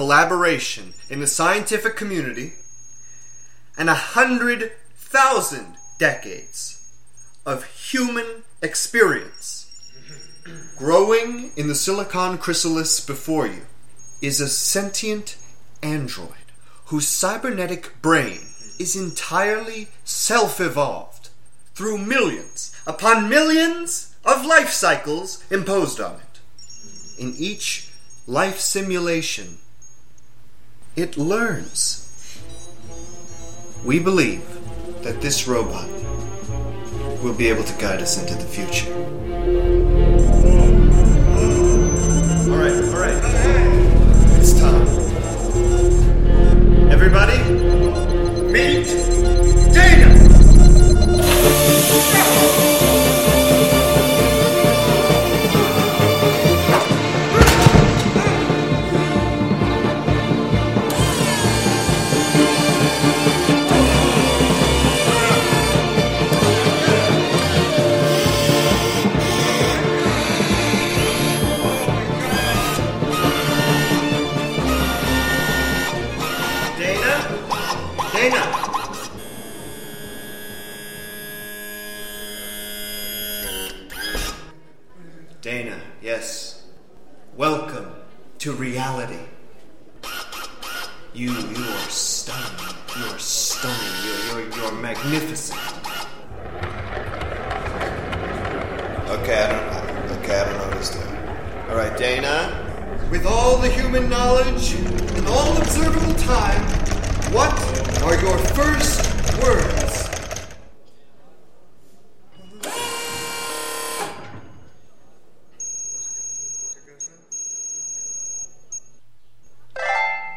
collaboration in the scientific community and a hundred thousand decades of human experience. Growing in the silicon chrysalis before you is a sentient android whose cybernetic brain is entirely self evolved through millions upon millions of life cycles imposed on it. In each life simulation, it learns. We believe that this robot will be able to guide us into the future. Alright, alright. It's time. Everybody, meet Dana! Reality. You, you are stunning. You are stunning. You're, you're, you're magnificent. Okay, I don't. Okay, I don't know what he's doing. All right, Dana. With all the human knowledge and all observable time, what are your first words?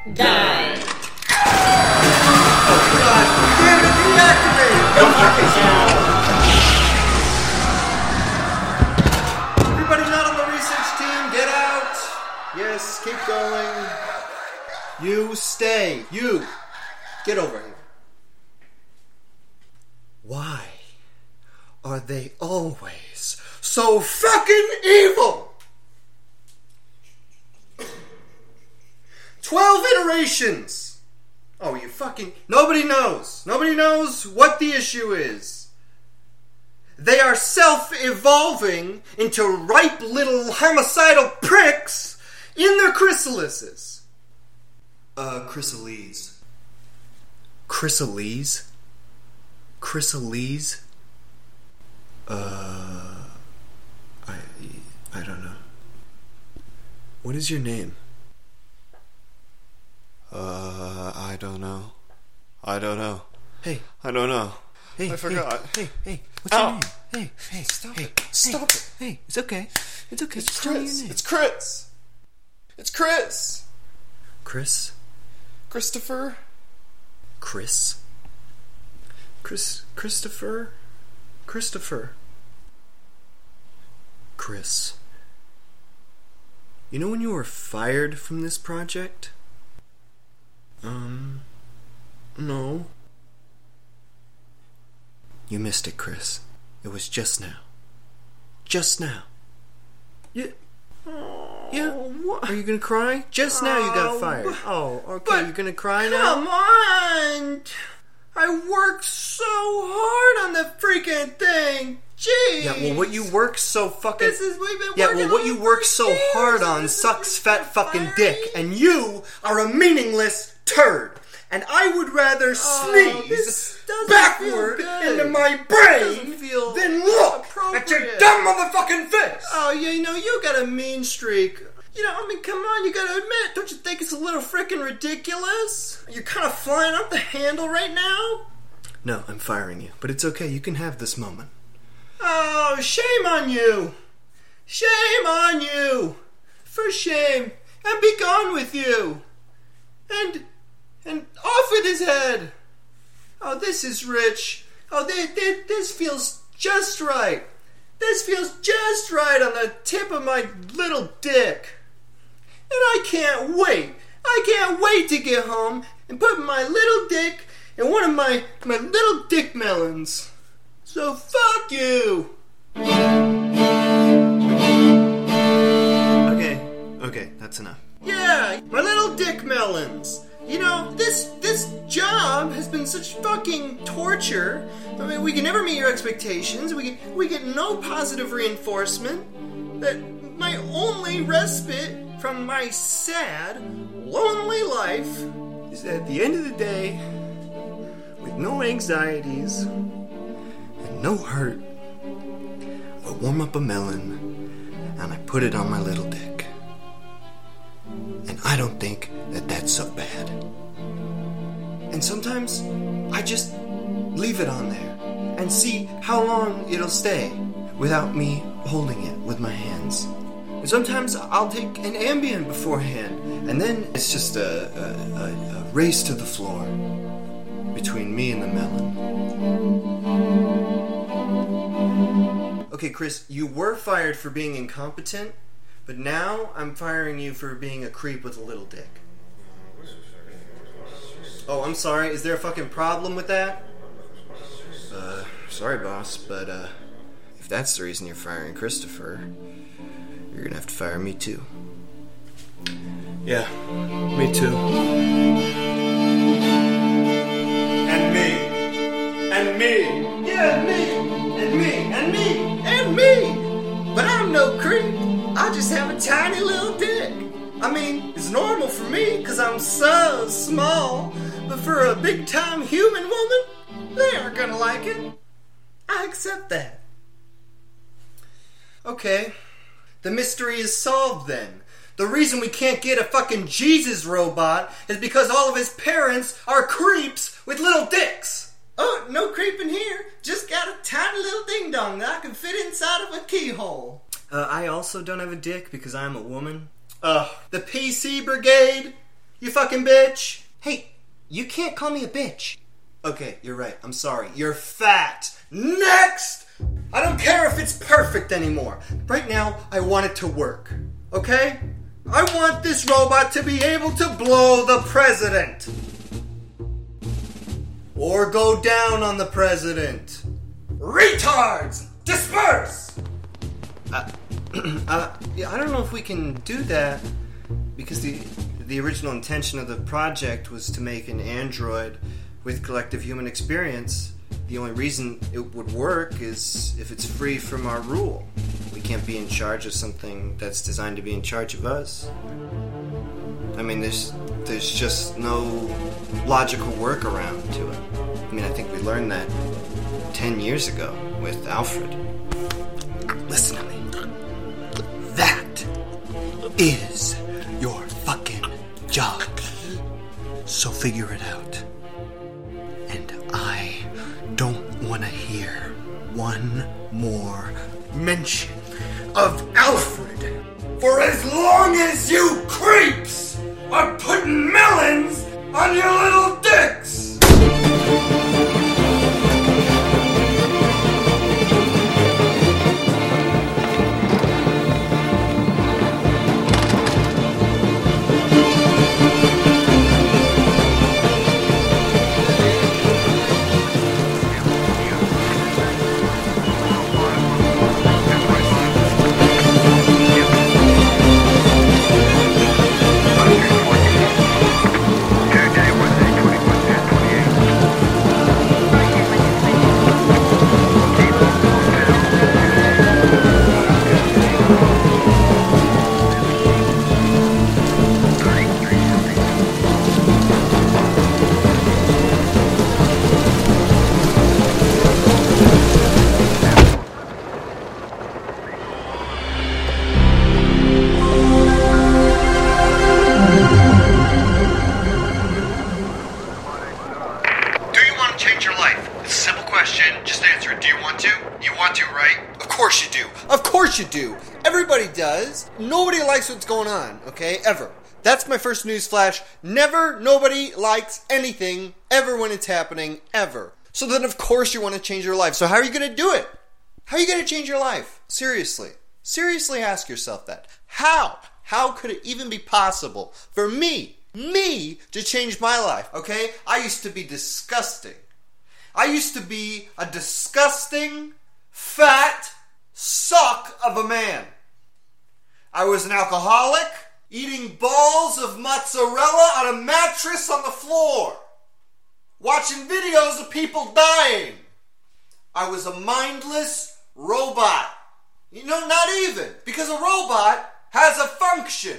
Die. Oh, God damn it, deactivate! Everybody not on the research team, get out! Yes, keep going. You stay. You. Get over here. Why are they always so fucking evil? Oh, you fucking. Nobody knows. Nobody knows what the issue is. They are self evolving into ripe little homicidal pricks in their chrysalises. Uh, chrysales. Chrysales? Chrysales? Uh. I. I don't know. What is your name? Uh, I don't know. I don't know. Hey, I don't know. hey, I forgot. Hey, hey, hey, what's Ow. your name? Hey, hey, stop hey, it. Stop it. Hey, it's okay. It's okay. Just me your Chris. It's Chris. It's Chris. Chris. Christopher. Chris. Chris. Christopher. Christopher. Chris. You know when you were fired from this project? Um. No. You missed it, Chris. It was just now. Just now. You. Yeah. what? Are you gonna cry? Just now you got Oh, fired. Oh, okay. but you gonna cry now? Come on! I worked so hard on the freaking thing. Jeez. Yeah, well, what you work so fucking. This is we've been yeah, well, what you work so years, hard on this sucks fat fucking fire dick, and you are a meaningless turd. And I would rather Oh, sneeze backward into my brain than look at your dumb motherfucking face. Oh, yeah, you know, you got a mean streak. You know, I mean, come on, you gotta admit, don't you think it's a little freaking ridiculous? You're kind of flying off the handle right now. No, I'm firing you, but it's okay. You can have this moment. Oh, shame on you! Shame on you! For shame! And be gone with you! And and off with his head! Oh, this is rich. Oh, this, this, this feels just right. This feels just right on the tip of my little dick. And I can't wait. I can't wait to get home and put my little dick in one of my, my little dick melons. So fuck you! Okay, okay, that's enough. Yeah, my little dick melons. You know, this this job has been such fucking torture. I mean, we can never meet your expectations. We get we get no positive reinforcement. That my only respite from my sad, lonely life is that at the end of the day, with no anxieties And no hurt. I warm up a melon and I put it on my little dick. And I don't think that that's so bad. And sometimes I just leave it on there and see how long it'll stay without me holding it with my hands. Sometimes I'll take an Ambien beforehand, and then it's just a, a, a, a race to the floor between me and the melon. Okay, Chris, you were fired for being incompetent, but now I'm firing you for being a creep with a little dick. Oh, I'm sorry. Is there a fucking problem with that? Uh, sorry, boss, but uh, if that's the reason you're firing Christopher, you're gonna have to fire me too. Yeah, me too. And me. And me. Yeah, me, and me, and me, and me. But I'm no creep. I just have a tiny little dick. I mean, it's normal for me because I'm so small. But for a big time human woman, they aren't gonna like it. I accept that. Okay, the mystery is solved then. The reason we can't get a fucking Jesus robot is because all of his parents are creeps with little dicks. Oh, no creeping here. Just got a tiny little ding dong that I can fit inside of a keyhole. Uh, I also don't have a dick because I'm a woman. Ugh. The PC Brigade? You fucking bitch. Hey, you can't call me a bitch. Okay, you're right. I'm sorry. You're fat. Next! I don't care if it's perfect anymore. Right now, I want it to work. Okay? I want this robot to be able to blow the president. Or go down on the president. Retards! Disperse! Uh, uh, yeah, I don't know if we can do that because the the original intention of the project was to make an android with collective human experience. The only reason it would work is if it's free from our rule. We can't be in charge of something that's designed to be in charge of us. I mean, there's there's just no logical workaround to it. I mean, I think we learned that ten years ago with Alfred. Listen to me. That is your fucking job. So figure it out. More mention of Alfred for as long as you You do. Everybody does. Nobody likes what's going on, okay? Ever. That's my first news flash. Never, nobody likes anything ever when it's happening, ever. So then, of course, you want to change your life. So, how are you going to do it? How are you going to change your life? Seriously. Seriously ask yourself that. How? How could it even be possible for me, me, to change my life, okay? I used to be disgusting. I used to be a disgusting, fat suck of a man. I was an alcoholic, eating balls of mozzarella on a mattress on the floor, watching videos of people dying. I was a mindless robot. You know, not even, because a robot has a function.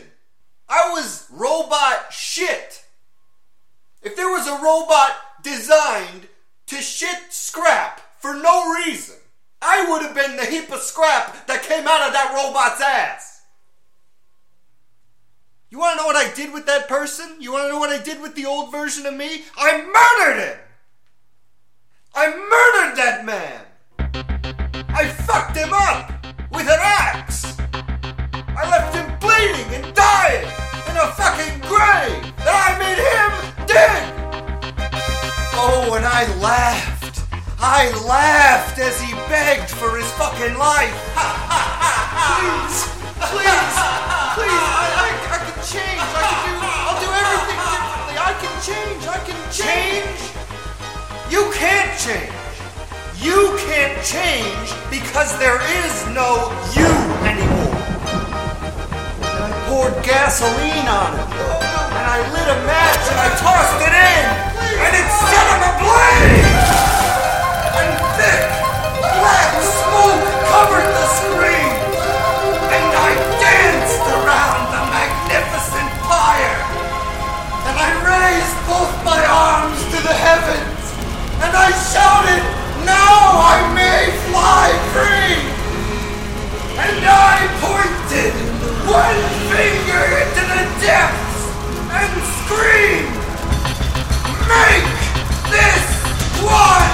I was robot shit. If there was a robot designed to shit scrap for no reason, I would have been the heap of scrap that came out of that robot's ass. You want to know what I did with that person? You want to know what I did with the old version of me? I murdered him! I murdered that man! I fucked him up with an axe! I left him bleeding and dying in a fucking grave! And I made him dig! Oh, and I laughed. I laughed as he begged for his fucking life. please, please, please, I, I, I can change. I can do, I'll do everything differently. I can change. I can change. You can't change. You can't change because there is no you anymore. And I poured gasoline on it. And I lit a match and I tossed it in. And it set him ablaze. Covered the screen. And I danced around the magnificent fire. And I raised both my arms to the heavens. And I shouted, Now I may fly free. And I pointed one finger into the depths and screamed, Make this one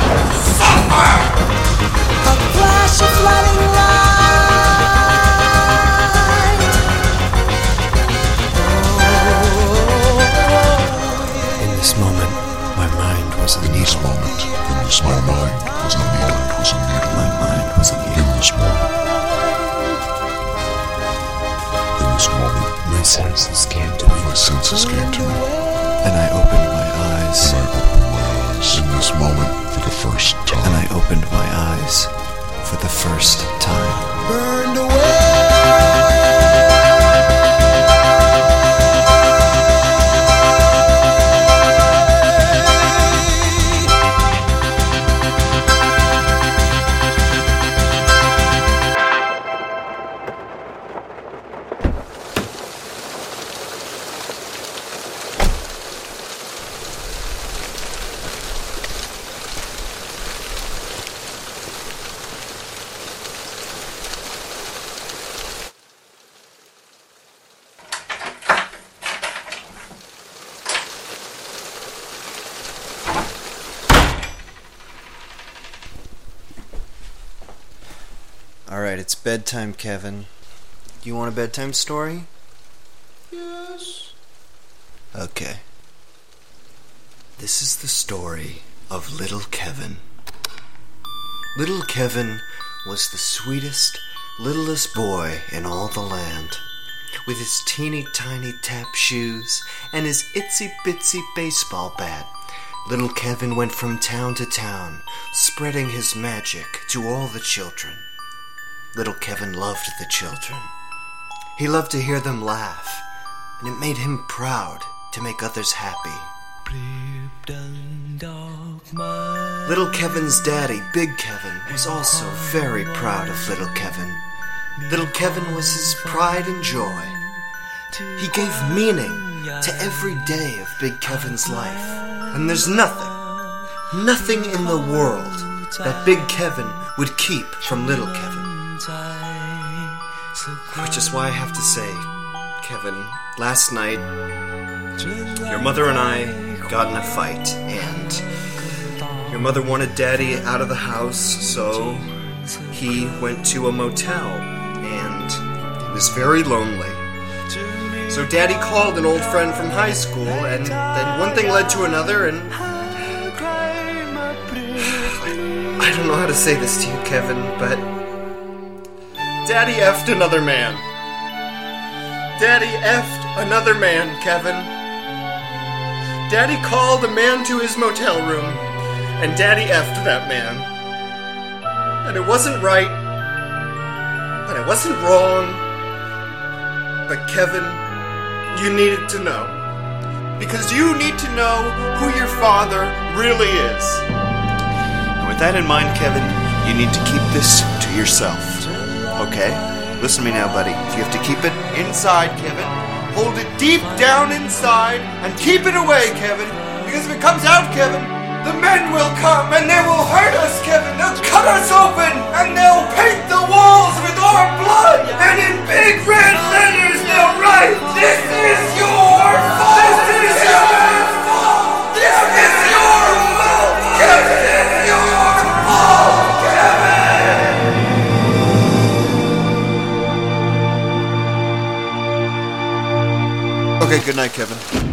suffer! Senses came to me, my mind was in the end was in the middle. My mind was at the end. In this moment. In this moment. My senses came to me, and I opened my eyes. and I opened my eyes. In this moment, for the first And I opened my eyes for the first time. Burned away. Bedtime, Kevin. You want a bedtime story? Yes. Okay. This is the story of little Kevin. Little Kevin was the sweetest, littlest boy in all the land. With his teeny tiny tap shoes and his itsy bitsy baseball bat, little Kevin went from town to town, spreading his magic to all the children. Little Kevin loved the children. He loved to hear them laugh, and it made him proud to make others happy. Little Kevin's daddy, Big Kevin, was also very proud of little Kevin. Little Kevin was his pride and joy. He gave meaning to every day of Big Kevin's life. And there's nothing, nothing in the world that Big Kevin would keep from Little Kevin. Which is why I have to say, Kevin, last night, your mother and I got in a fight, and your mother wanted Daddy out of the house, so he went to a motel, and he was very lonely. So Daddy called an old friend from high school, and then one thing led to another, and I don't know how to say this to you, Kevin, but Daddy effed another man. Daddy effed another man, Kevin. Daddy called a man to his motel room, and Daddy effed that man. And it wasn't right, and it wasn't wrong, but Kevin, you needed to know. Because you need to know who your father really is. And with that in mind, Kevin, you need to keep this to yourself. Okay? Listen to me now, buddy. You have to keep it inside, Kevin. Hold it deep down inside and keep it away, Kevin. Because if it comes out, Kevin, the men will come and they will hurt us, Kevin. They'll cut us open and they'll paint the walls with our blood. And in big red letters, they'll write, This is your fault. This is your Okay, good night, Kevin.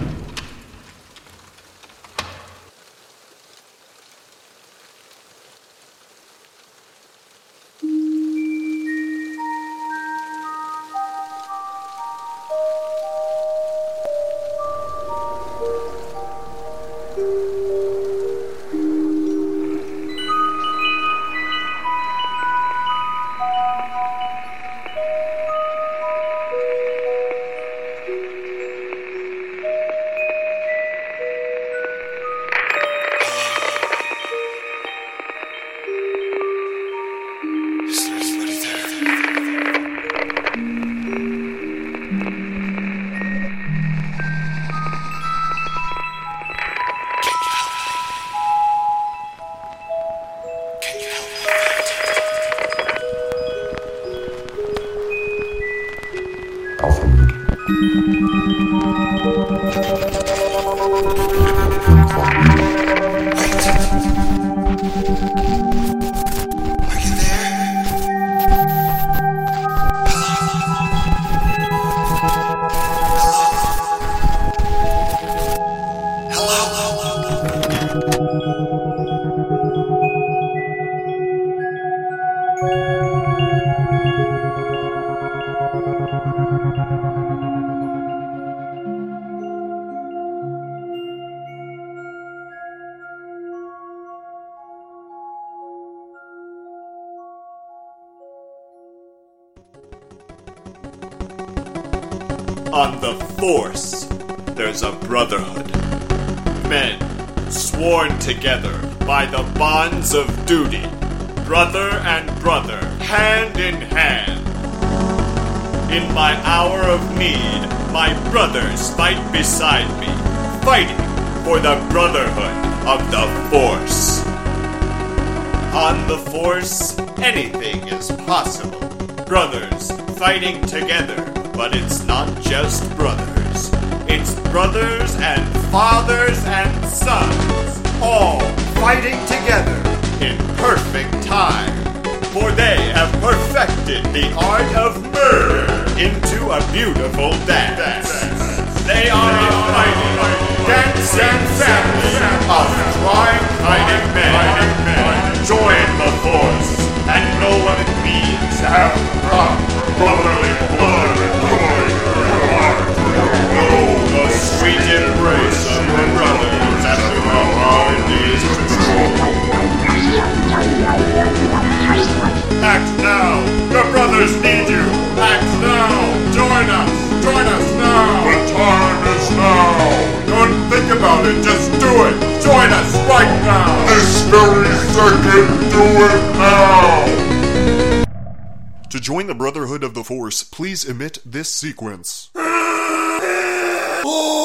Together by the bonds of duty, brother and brother, hand in hand. In my hour of need, my brothers fight beside me, fighting for the brotherhood of the Force. On the Force, anything is possible. Brothers fighting together, but it's not just brothers. It's brothers and fathers and sons, all fighting together in perfect time. For they have perfected the art of murder into a beautiful dance. They are a fighting, dancing family of crime-fighting men. Join the force and know what it means have proper brotherly blood your. Know the sweet embrace of brothers days of Act now! Your brothers need you! Act now! Join us! Join us now! The time is now! Don't think about it, just do it! Join us right now! This very second, do it now! To join the Brotherhood of the Force, please emit this sequence.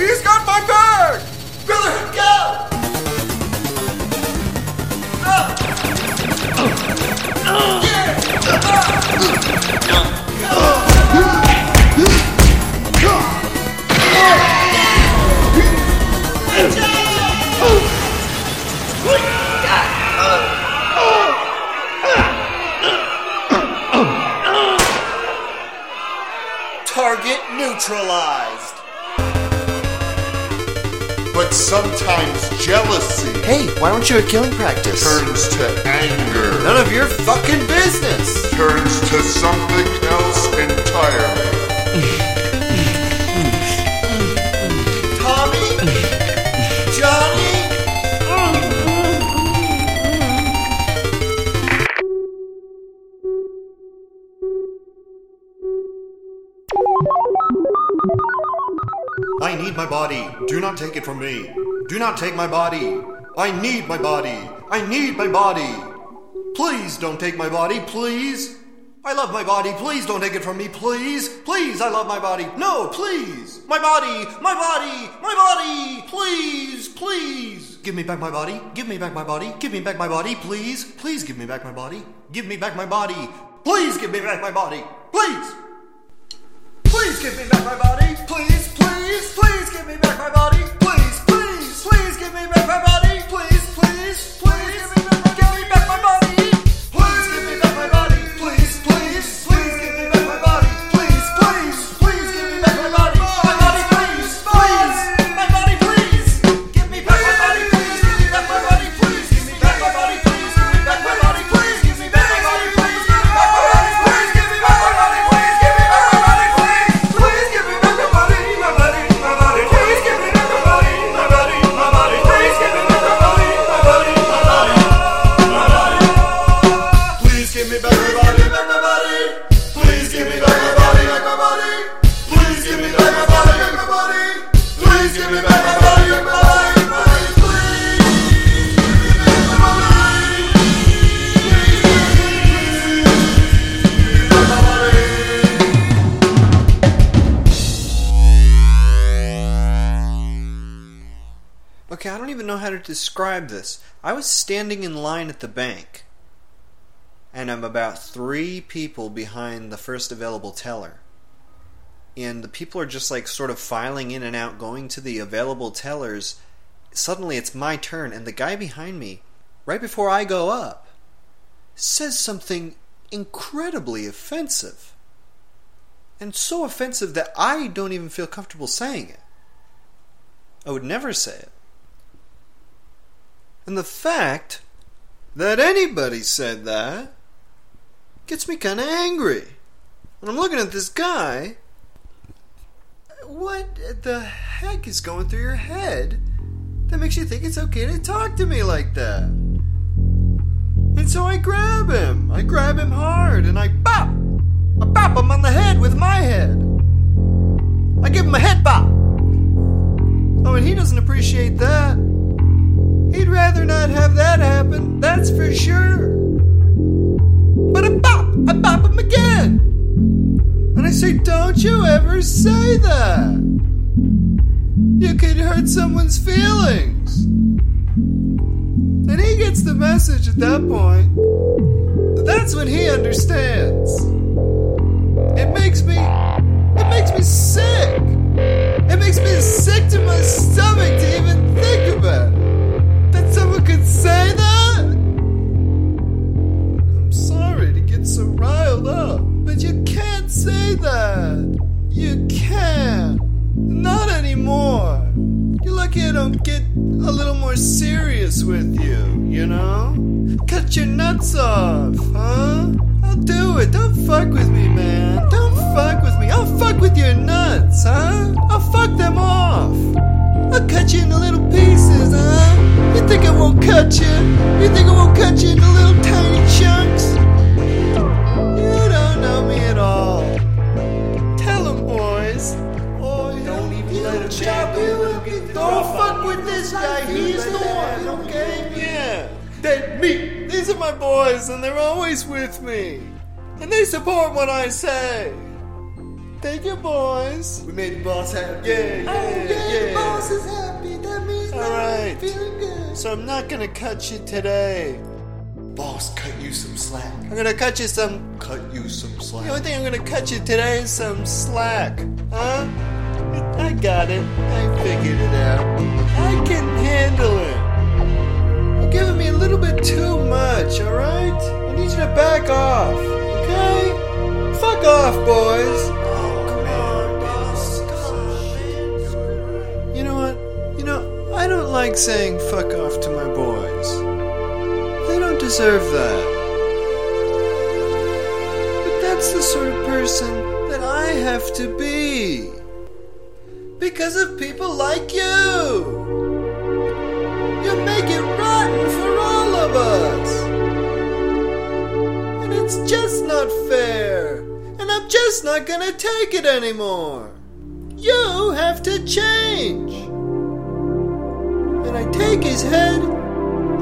he's got my bag! Brotherhood, go! Target neutralized. Sometimes jealousy Hey, why don't you at killing practice? turns to anger, None of your fucking business. turns to something else entirely. My body. Do not take it from me. Do not take my body. I need my body. I need my body. Please don't take my body, please. I love my body. Please don't take it from me, please. Please, I love my body. No, please. My body, my body, my body. Please, please. Give me back my body. Give me back my body. Give me back my body, please. Please give me back my body. Give me back my body. Please give me back my body. Please. Describe this. I was standing in line at the bank, and I'm about three people behind the first available teller. And the people are just like sort of filing in and out, going to the available tellers. Suddenly it's my turn, and the guy behind me, right before I go up, says something incredibly offensive. And so offensive that I don't even feel comfortable saying it. I would never say it. And the fact that anybody said that gets me kind of angry. When I'm looking at this guy, what the heck is going through your head that makes you think it's okay to talk to me like that? And so I grab him. I grab him hard and I bop. I bop him on the head with my head. I give him a head bop. Oh, and he doesn't appreciate that. He'd rather not have that happen, that's for sure. But I bop, I bop him again. And I say, don't you ever say that. You could hurt someone's feelings. And he gets the message at that point. That's when he understands. It makes me, it makes me sick. It makes me sick to my stomach to even think about it. Someone could say that? I'm sorry to get so riled up, but you can't say that. You can't. Not anymore. You're lucky I don't get a little more serious with you, you know? Cut your nuts off, huh? I'll do it. Don't fuck with me, man. Don't fuck with me. I'll fuck with your nuts, huh? I'll fuck them off. I'll cut you into little pieces, huh? think it won't cut you? You think it won't cut you into little tiny chunks? You don't know me at all. Tell them, boys. Oh, you don't even you let him chop you. Don't, don't fuck with this guy. He's the one. Okay? Yeah. That me. These are my boys, and they're always with me. And they support what I say. Thank you, boys. We made the boss happy. Yeah, yeah, oh, yeah. yeah. The boss is happy. That means I'm feeling good. So I'm not gonna cut you today. Boss, cut you some slack. I'm gonna cut you some. Cut you some slack. The only thing I'm gonna cut you today is some slack. Huh? I got it. I figured it out. I can handle it. You're giving me a little bit too much, alright? I need you to back off, okay? Fuck off, boys. Don't like saying fuck off to my boys. They don't deserve that. But that's the sort of person that I have to be. Because of people like you. You make it rotten for all of us. And it's just not fair. And I'm just not gonna take it anymore. You have to change. And I take his head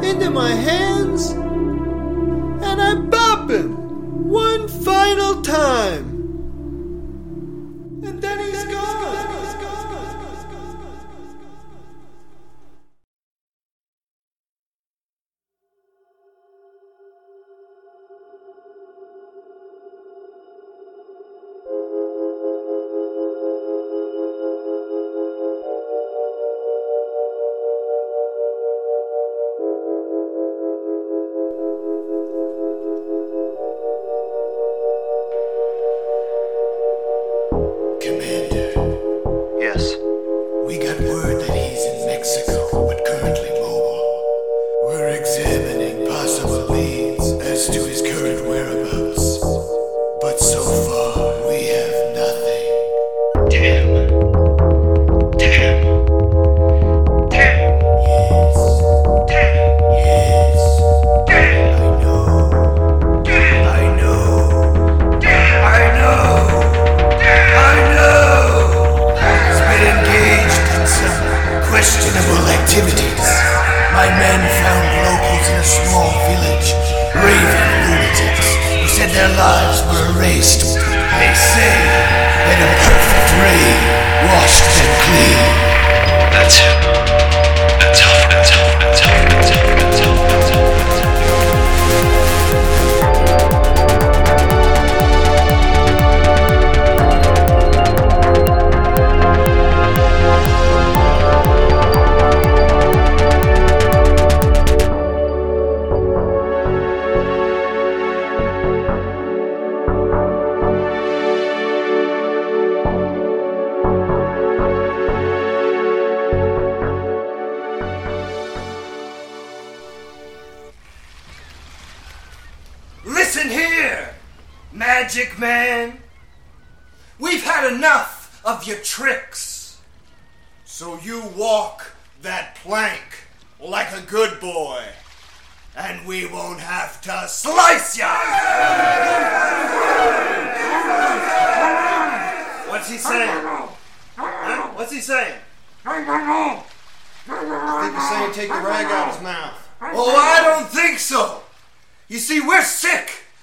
into my hands and I bop him one final time.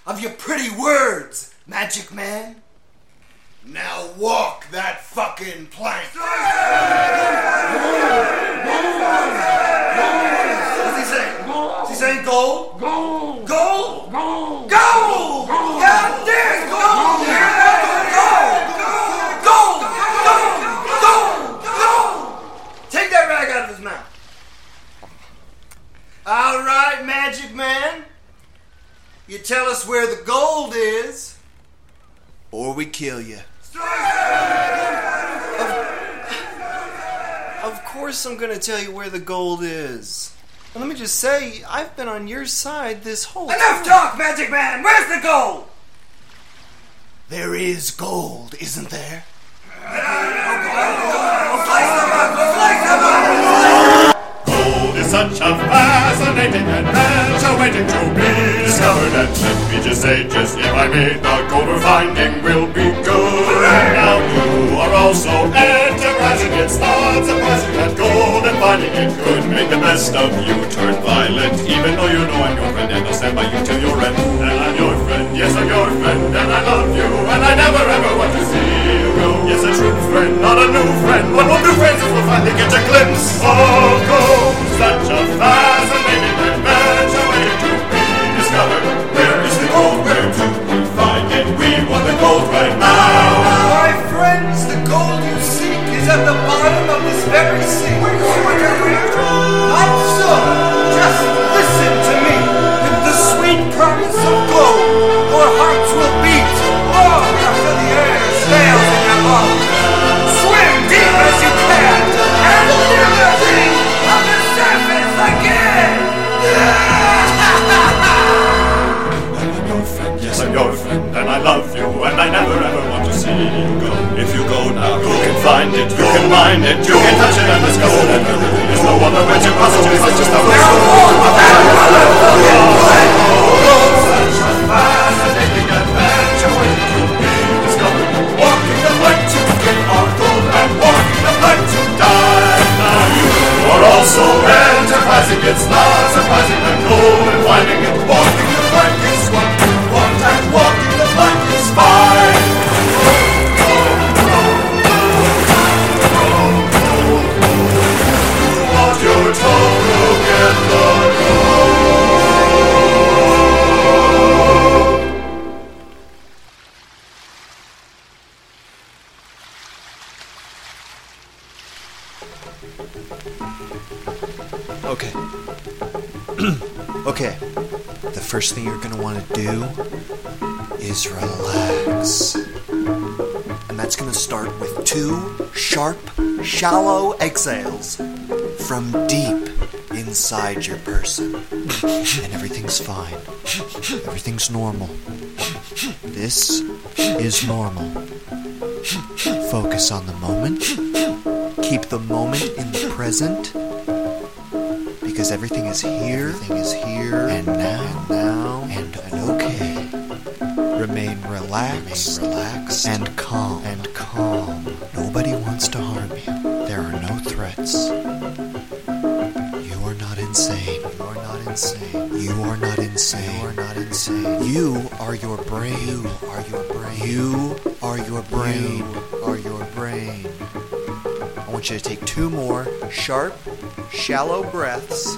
Of your pretty words, Magic Man. Now walk that fucking plank. What's he saying? Is he saying gold? Gold! Gold! Gold! Gold! God damn! Gold! Gold! Gold! Gold! Gold! Take that rag out of his mouth. All right, Magic Man. You tell us where the gold is, or we kill you. Of course, I'm gonna tell you where the gold is. And let me just say, I've been on your side this whole Enough talk, Magic Man! Where's the gold? There is gold, isn't there? Gold is such a fascinating adventure waiting to be let me just say, just If I may, the goal we're finding will be good. Now you are also enterprising. It's not surprising that gold and finding it good. Make the best of you, turn violent. Even though you know I'm your friend, and I'll stand by you till your end. And I'm your friend, yes, I'm your friend, and I love you, and I never ever want to see you go. Yes, a true friend, not a new friend. What will new friends if we'll finally get a glimpse of gold? Such a fascinating. It, you can mind it, you can touch it, and let's go. And there really is no other way to possibly such just a waiting to. Walking the to get our gold, and walking the to die. You are also enterprising, it's not surprising that gold and finding it. Okay. okay. The first thing you're gonna want to do is relax. And that's gonna start with two sharp, shallow exhales from deep inside your person. and everything's fine. Everything's normal. This is normal. Focus on the moment. Keep the moment in the present because everything is here. Everything is here and now, and now, and, and okay. Remain relaxed, Remain relaxed, and calm, and calm. Nobody wants to harm you. There are no threats. You are not insane. You are not insane. You are not insane. You are not insane. You are your brain. You are your brain. You are your brain. You are your brain. Want you to take two more sharp, shallow breaths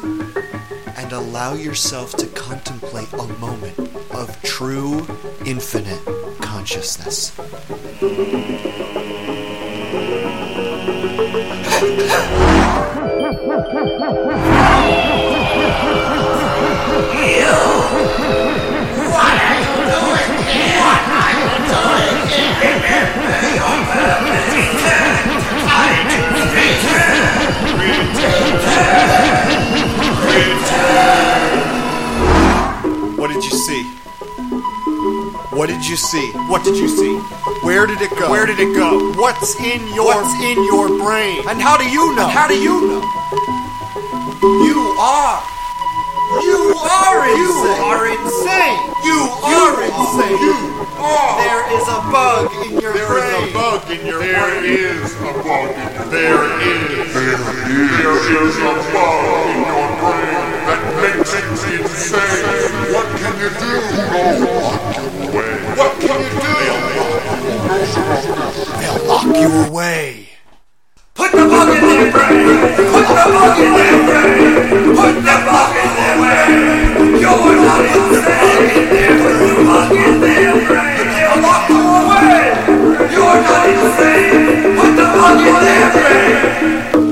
and allow yourself to contemplate a moment of true, infinite consciousness. What you see? What did you see? Where did it go? Where did it go? What's in your What's in your brain? And how do you know? how do you know? You are. You are insane. You are insane. You are insane. You are. There is a bug in your There brain. is a bug in your There is a bug in your There is. There is. There is a bug in your brain that makes it insane. What can you do? Go lock your way. What can you do? They'll lock you away. Put the bug in their brain. Put the bug in their brain. Put the bug in their brain. You're not insane. Put the bug in their brain. They'll lock you away. You're not insane. Put the bug in their brain.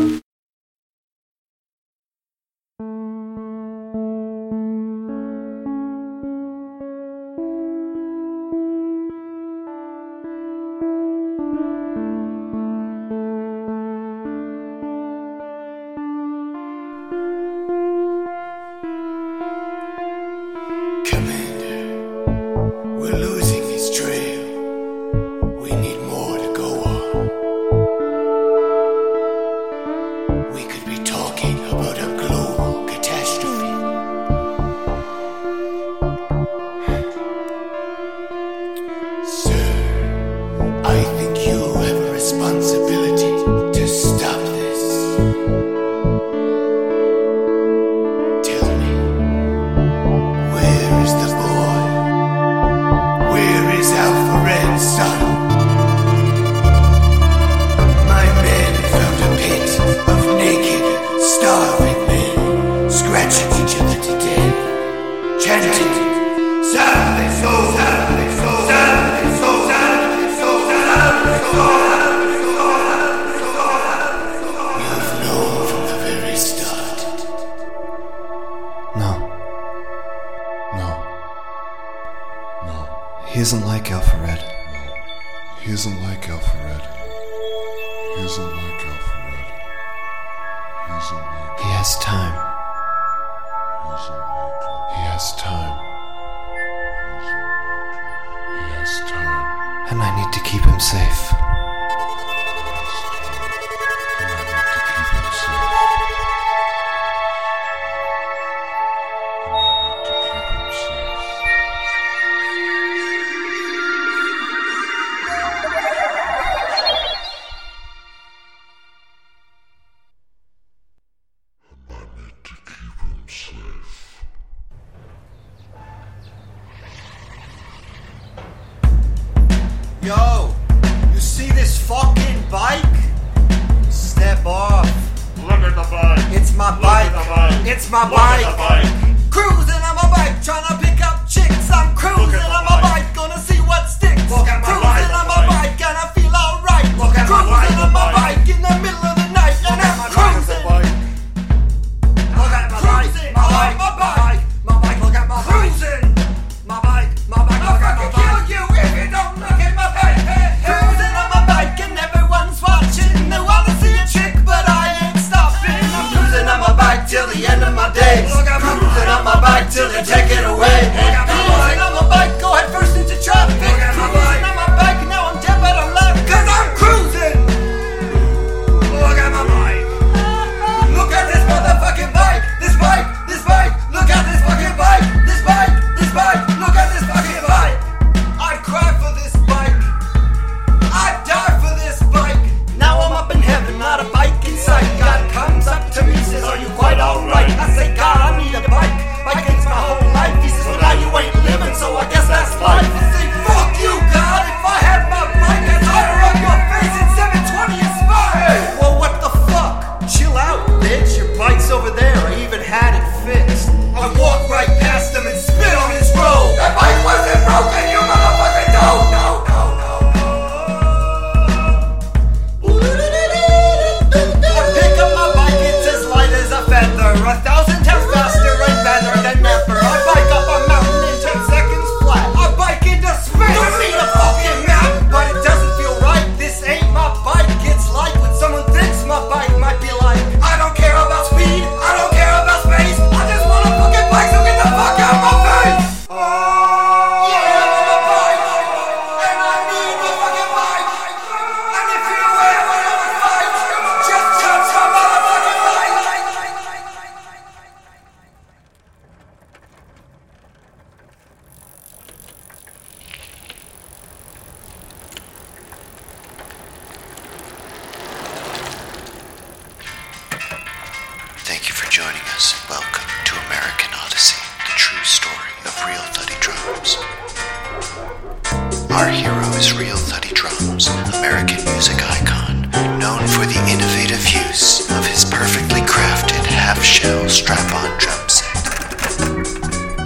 music icon, known for the innovative use of his perfectly crafted half shell strap on drum set.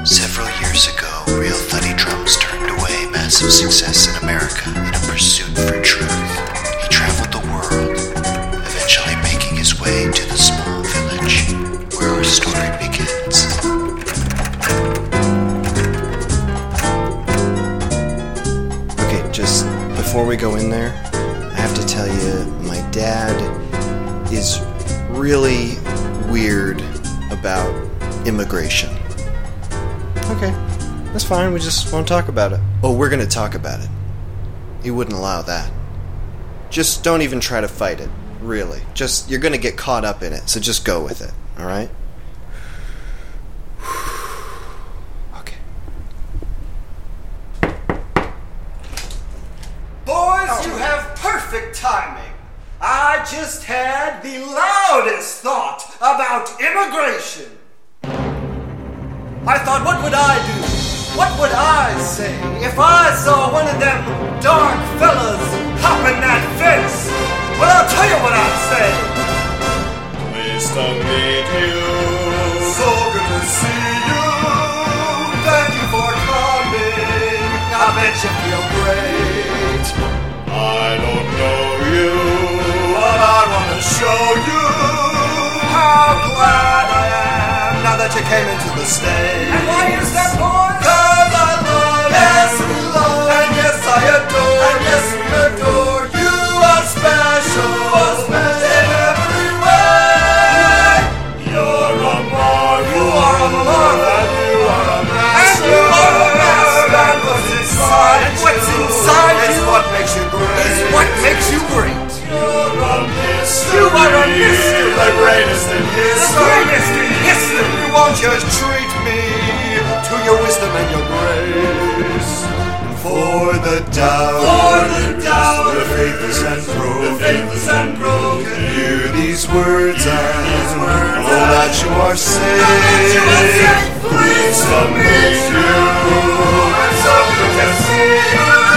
Several years ago, real thuddy drums turned away massive success fine, we just won't talk about it. Oh, we're gonna talk about it. He wouldn't allow that. Just don't even try to fight it, really. Just, you're gonna get caught up in it, so just go with it, alright? she came into the stage. And why is that boy? Cause I love Yes, you love. And yes, I adore. And yes, we adore. You are special. You are special in every way. You're a marvel. You are a marvel. And you are a master. And you are a master. And what's inside and what's inside you is what makes you great. Is what makes you great. You're a mystery. You are a mystery. The greatest in history. The greatest in history. Don't just treat me to your wisdom and your grace. For the doubt, For the doubt, the faithless and broken, the faithless and broken. Hear these words and words oh, know that you are safe. that you are safe. Please submit you. I'm so good to see you.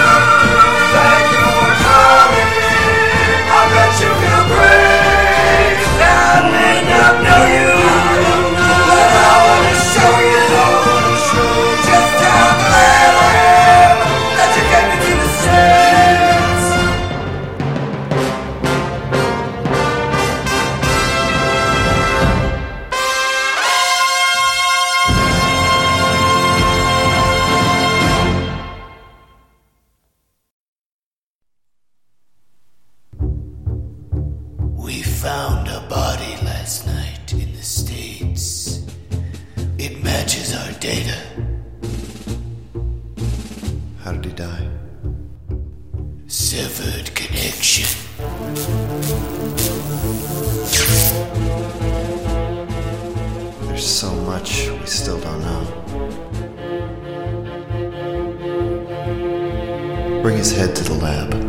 Found a body last night in the States. It matches our data. How did he die? Severed connection. There's so much we still don't know. Bring his head to the lab.